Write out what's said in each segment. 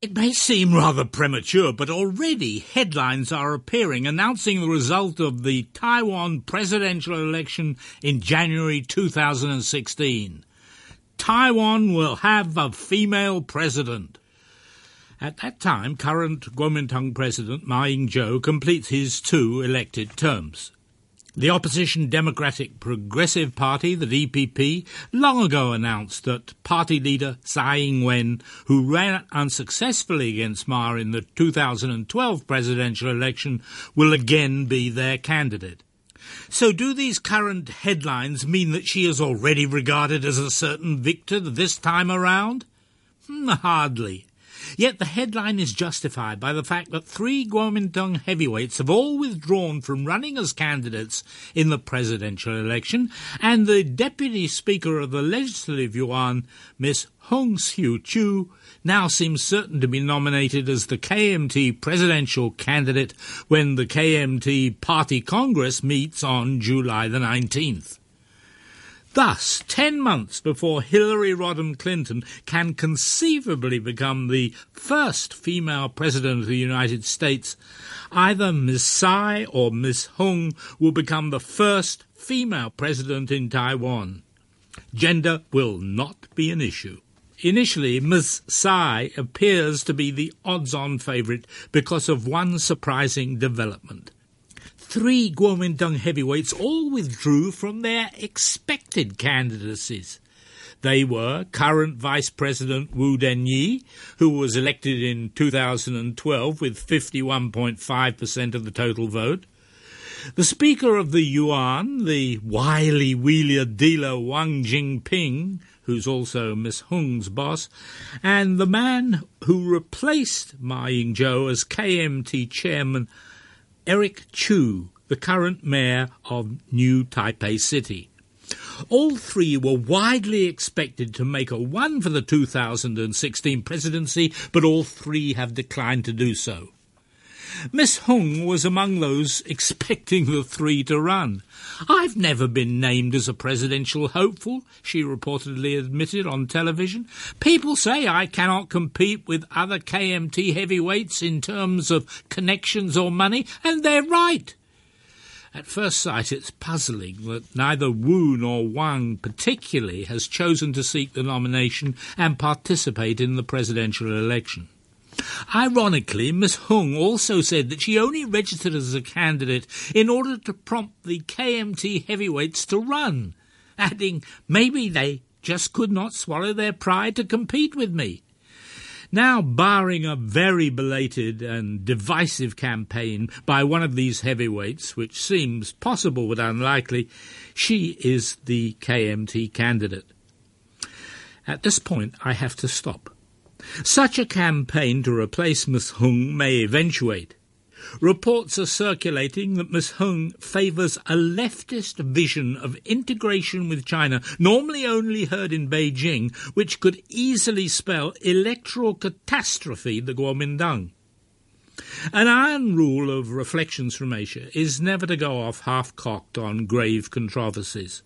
It may seem rather premature, but already headlines are appearing announcing the result of the Taiwan presidential election in January 2016. Taiwan will have a female president. At that time, current Kuomintang President Ma Ying-jeou completes his two elected terms. The opposition Democratic Progressive Party, the DPP, long ago announced that party leader Tsai Ing-wen, who ran unsuccessfully against Ma in the 2012 presidential election, will again be their candidate. So do these current headlines mean that she is already regarded as a certain victor this time around? Hmm, hardly. Yet the headline is justified by the fact that three Kuomintang heavyweights have all withdrawn from running as candidates in the presidential election, and the Deputy Speaker of the Legislative Yuan, Miss Hung Hsiu-chu, now seems certain to be nominated as the KMT presidential candidate when the KMT Party Congress meets on July the 19th. Thus, ten months before Hillary Rodham Clinton can conceivably become the first female president of the United States, either Ms. Tsai or Ms. Hung will become the first female president in Taiwan. Gender will not be an issue. Initially, Ms. Tsai appears to be the odds-on favourite because of one surprising development three Kuomintang heavyweights all withdrew from their expected candidacies. They were current Vice President Wu Den-yih, who was elected in 2012 with 51.5% of the total vote, the Speaker of the Yuan, the wily wheeler dealer Wang Jin-pyng, who's also Miss Hung's boss, and the man who replaced Ma Ying-jeou as KMT chairman Eric Chu, the current mayor of New Taipei City. All three were widely expected to make a run for the 2016 presidency, but all three have declined to do so. Miss Hung was among those expecting the three to run. I've never been named as a presidential hopeful, she reportedly admitted on television. People say I cannot compete with other KMT heavyweights in terms of connections or money, and they're right. At first sight, it's puzzling that neither Wu nor Wang particularly has chosen to seek the nomination and participate in the presidential election. Ironically, Miss Hung also said that she only registered as a candidate in order to prompt the KMT heavyweights to run, adding, maybe they just could not swallow their pride to compete with me. Now, barring a very belated and divisive campaign by one of these heavyweights, which seems possible but unlikely, she is the KMT candidate. At this point, I have to stop. Such a campaign to replace Ms. Hung may eventuate. Reports are circulating that Ms. Hung favours a leftist vision of integration with China, normally only heard in Beijing, which could easily spell electoral catastrophe the Kuomintang. An iron rule of Reflections from Asia is never to go off half-cocked on grave controversies.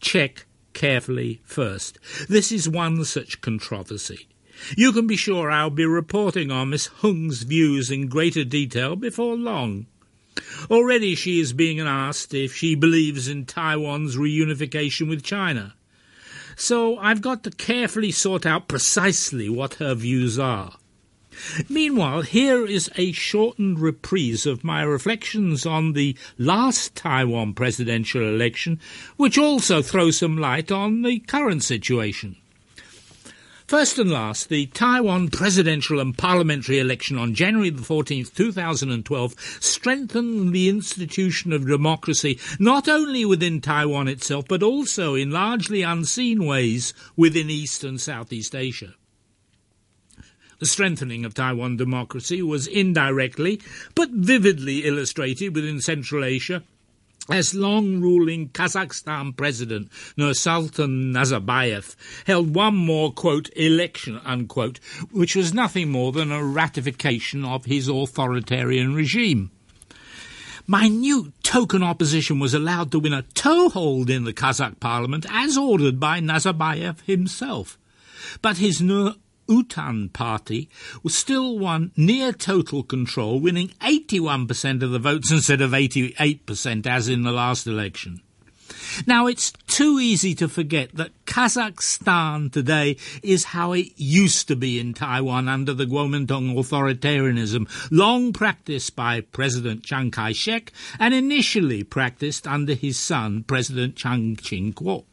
Check carefully first. This is one such controversy. You can be sure I'll be reporting on Miss Hung's views in greater detail before long. Already she is being asked if she believes in Taiwan's reunification with China. So I've got to carefully sort out precisely what her views are. Meanwhile, here is a shortened reprise of my reflections on the last Taiwan presidential election, which also throws some light on the current situation. First and last, the Taiwan presidential and parliamentary election on January the 14th, 2012 strengthened the institution of democracy not only within Taiwan itself, but also in largely unseen ways within East and Southeast Asia. The strengthening of Taiwan democracy was indirectly but vividly illustrated within Central Asia as long-ruling Kazakhstan President Nursultan Nazarbayev held one more, quote, election, unquote, which was nothing more than a ratification of his authoritarian regime. Minute token opposition was allowed to win a toehold in the Kazakh parliament as ordered by Nazarbayev himself. But his Utan Party was still won near total control, winning 81% of the votes instead of 88% as in the last election. Now, it's too easy to forget that Kazakhstan today is how it used to be in Taiwan under the Kuomintang authoritarianism, long practiced by President Chiang Kai shek and initially practiced under his son, President Chiang Ching kuo.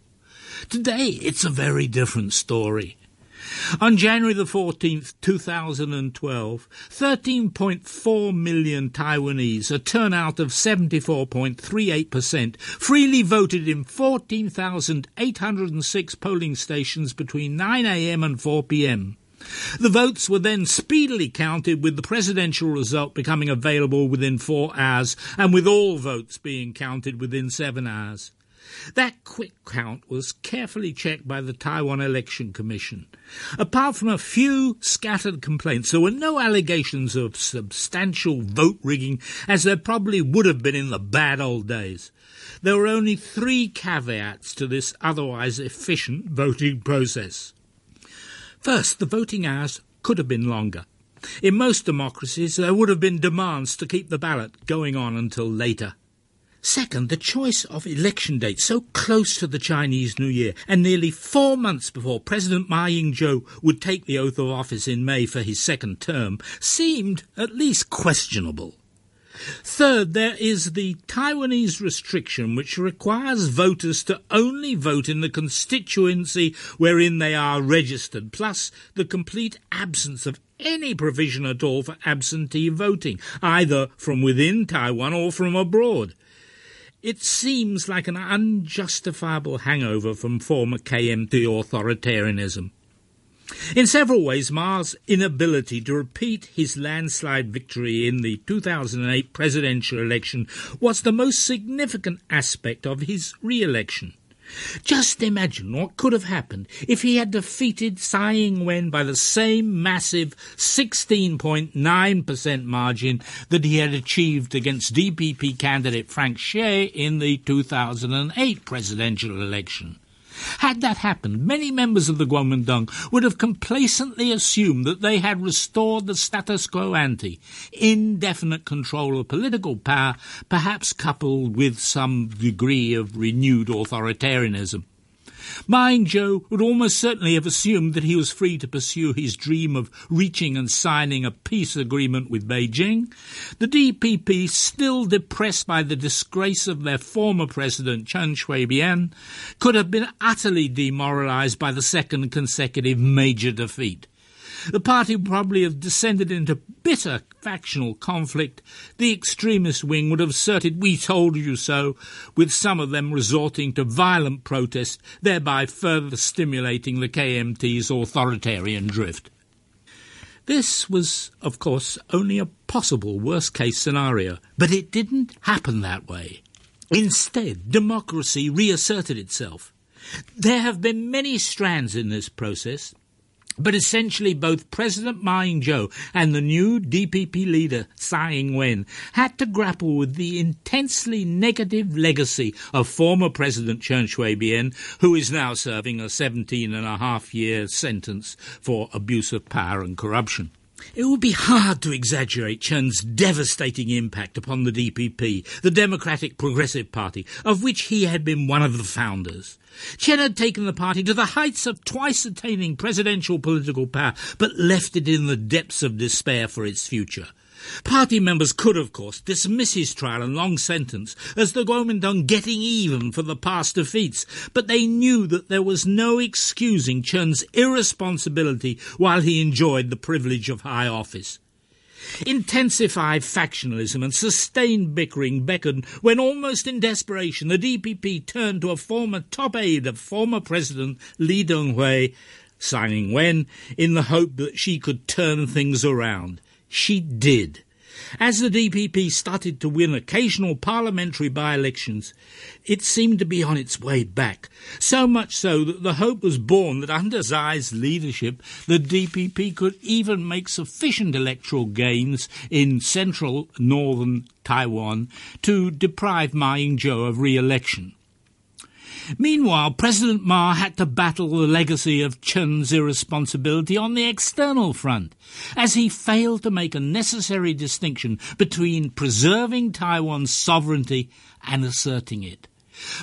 Today, it's a very different story. On January the 14th, 2012, 13.4 million Taiwanese, a turnout of 74.38%, freely voted in 14,806 polling stations between 9am and 4pm. The votes were then speedily counted, with the presidential result becoming available within four hours, and with all votes being counted within seven hours. That quick count was carefully checked by the Taiwan Election Commission. Apart from a few scattered complaints, there were no allegations of substantial vote rigging, as there probably would have been in the bad old days. There were only three caveats to this otherwise efficient voting process. First, the voting hours could have been longer. In most democracies, there would have been demands to keep the ballot going on until later. Second, the choice of election date so close to the Chinese New Year and nearly four months before President Ma Ying-jeou would take the oath of office in May for his second term seemed at least questionable. Third, there is the Taiwanese restriction which requires voters to only vote in the constituency wherein they are registered, plus the complete absence of any provision at all for absentee voting, either from within Taiwan or from abroad. It seems like an unjustifiable hangover from former KMT authoritarianism. In several ways, Ma's inability to repeat his landslide victory in the 2008 presidential election was the most significant aspect of his re-election. Just imagine what could have happened if he had defeated Tsai Ing-wen by the same massive 16.9% margin that he had achieved against DPP candidate Frank Hsieh in the 2008 presidential election. Had that happened, many members of the Kuomintang would have complacently assumed that they had restored the status quo ante, indefinite control of political power, perhaps coupled with some degree of renewed authoritarianism. Ma Ying-jeou would almost certainly have assumed that he was free to pursue his dream of reaching and signing a peace agreement with Beijing. The DPP, still depressed by the disgrace of their former president Chen Shui-bian, could have been utterly demoralized by the second consecutive major defeat. The party would probably have descended into bitter factional conflict. The extremist wing would have asserted, We told you so, with some of them resorting to violent protest, thereby further stimulating the KMT's authoritarian drift. This was, of course, only a possible worst case scenario, but it didn't happen that way. Instead, democracy reasserted itself. There have been many strands in this process, but essentially, both President Ma Ying-jeou and the new DPP leader Tsai Ing-wen had to grapple with the intensely negative legacy of former President Chen Shui-bian, who is now serving a 17 and a half year sentence for abuse of power and corruption. It would be hard to exaggerate Chen's devastating impact upon the DPP, the Democratic Progressive Party, of which he had been one of the founders. Chen had taken the party to the heights of twice attaining presidential political power, but left it in the depths of despair for its future. Party members could, of course, dismiss his trial and long sentence as the Kuomintang getting even for the past defeats, but they knew that there was no excusing Chen's irresponsibility while he enjoyed the privilege of high office. Intensified factionalism and sustained bickering beckoned when, almost in desperation, the DPP turned to a former top aide of former President Lee Teng-hui, Tsai Ing-wen, in the hope that she could turn things around. She did. As the DPP started to win occasional parliamentary by-elections, it seemed to be on its way back. So much so that the hope was born that under Tsai's leadership, the DPP could even make sufficient electoral gains in central northern Taiwan to deprive Ma Ying-jeou of re-election. Meanwhile, President Ma had to battle the legacy of Chen's irresponsibility on the external front, as he failed to make a necessary distinction between preserving Taiwan's sovereignty and asserting it.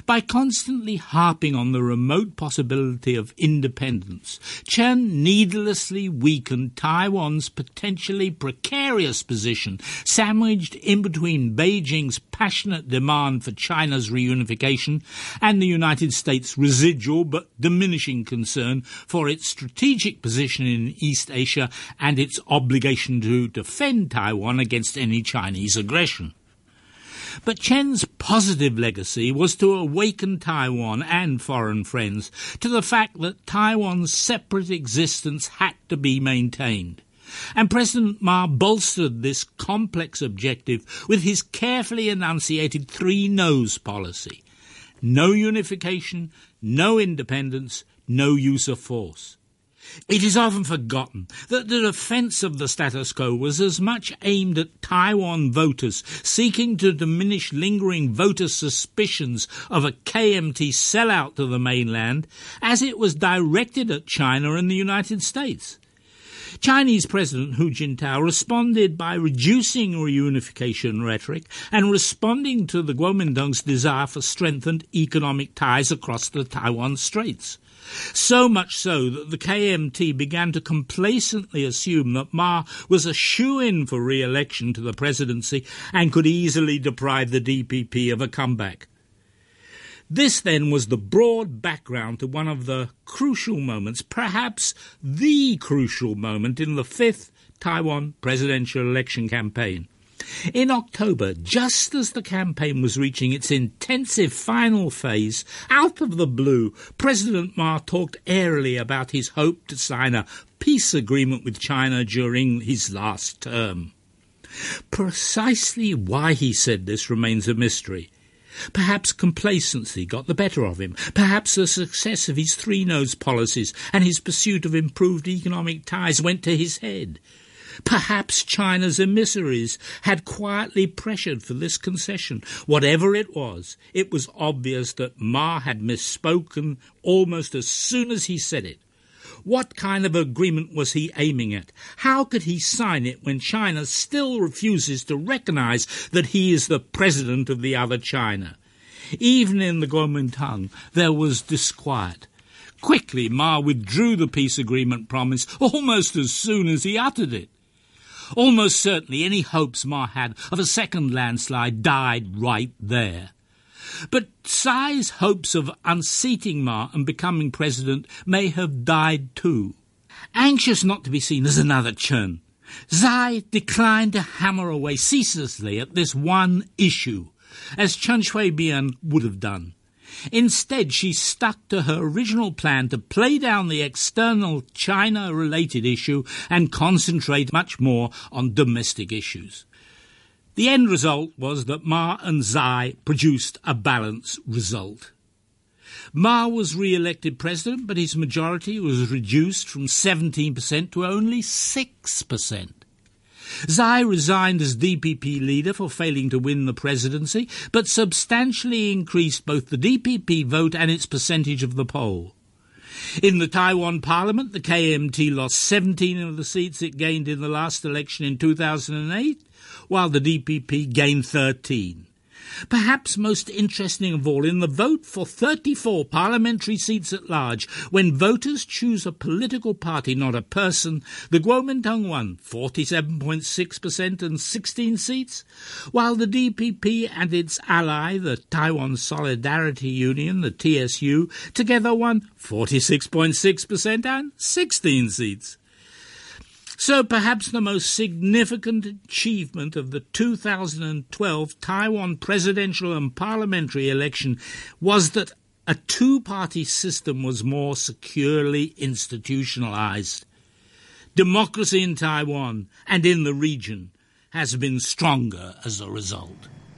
By constantly harping on the remote possibility of independence, Chen needlessly weakened Taiwan's potentially precarious position, sandwiched in between Beijing's passionate demand for China's reunification and the United States' residual but diminishing concern for its strategic position in East Asia and its obligation to defend Taiwan against any Chinese aggression. But Chen's positive legacy was to awaken Taiwan and foreign friends to the fact that Taiwan's separate existence had to be maintained. And President Ma bolstered this complex objective with his carefully enunciated three no's policy. No unification, no independence, no use of force. It is often forgotten that the defence of the status quo was as much aimed at Taiwan voters seeking to diminish lingering voter suspicions of a KMT sellout to the mainland as it was directed at China and the United States. Chinese President Hu Jintao responded by reducing reunification rhetoric and responding to the Kuomintang's desire for strengthened economic ties across the Taiwan Straits. So much so that the KMT began to complacently assume that Ma was a shoo-in for re-election to the presidency and could easily deprive the DPP of a comeback. This then was the broad background to one of the crucial moments, perhaps the crucial moment in the fifth Taiwan presidential election campaign. In October, just as the campaign was reaching its intensive final phase, out of the blue, President Ma talked airily about his hope to sign a peace agreement with China during his last term. Precisely why he said this remains a mystery. Perhaps complacency got the better of him. Perhaps the success of his three no's policies and his pursuit of improved economic ties went to his head. Perhaps China's emissaries had quietly pressured for this concession. Whatever it was, it was obvious that Ma had misspoken almost as soon as he said it. What kind of agreement was he aiming at? How could he sign it when China still refuses to recognize that he is the president of the other China? Even in the Kuomintang, there was disquiet. Quickly, Ma withdrew the peace agreement promise almost as soon as he uttered it. Almost certainly any hopes Ma had of a second landslide died right there. But Tsai's hopes of unseating Ma and becoming president may have died too. Anxious not to be seen as another Chen, Tsai declined to hammer away ceaselessly at this one issue, as Chen Shui-bian would have done. Instead, she stuck to her original plan to play down the external China related issue and concentrate much more on domestic issues. The end result was that Ma and Tsai produced a balanced result. Ma was re-elected president, but his majority was reduced from 17% to only 6%. Tsai resigned as DPP leader for failing to win the presidency, but substantially increased both the DPP vote and its percentage of the poll. In the Taiwan parliament, the KMT lost 17 of the seats it gained in the last election in 2008, while the DPP gained 13. Perhaps most interesting of all, in the vote for 34 parliamentary seats at large, when voters choose a political party, not a person, the Kuomintang won 47.6% and 16 seats, while the DPP and its ally, the Taiwan Solidarity Union, the TSU, together won 46.6% and 16 seats. So perhaps the most significant achievement of the 2012 Taiwan presidential and parliamentary election was that a two-party system was more securely institutionalized. Democracy in Taiwan and in the region has been stronger as a result.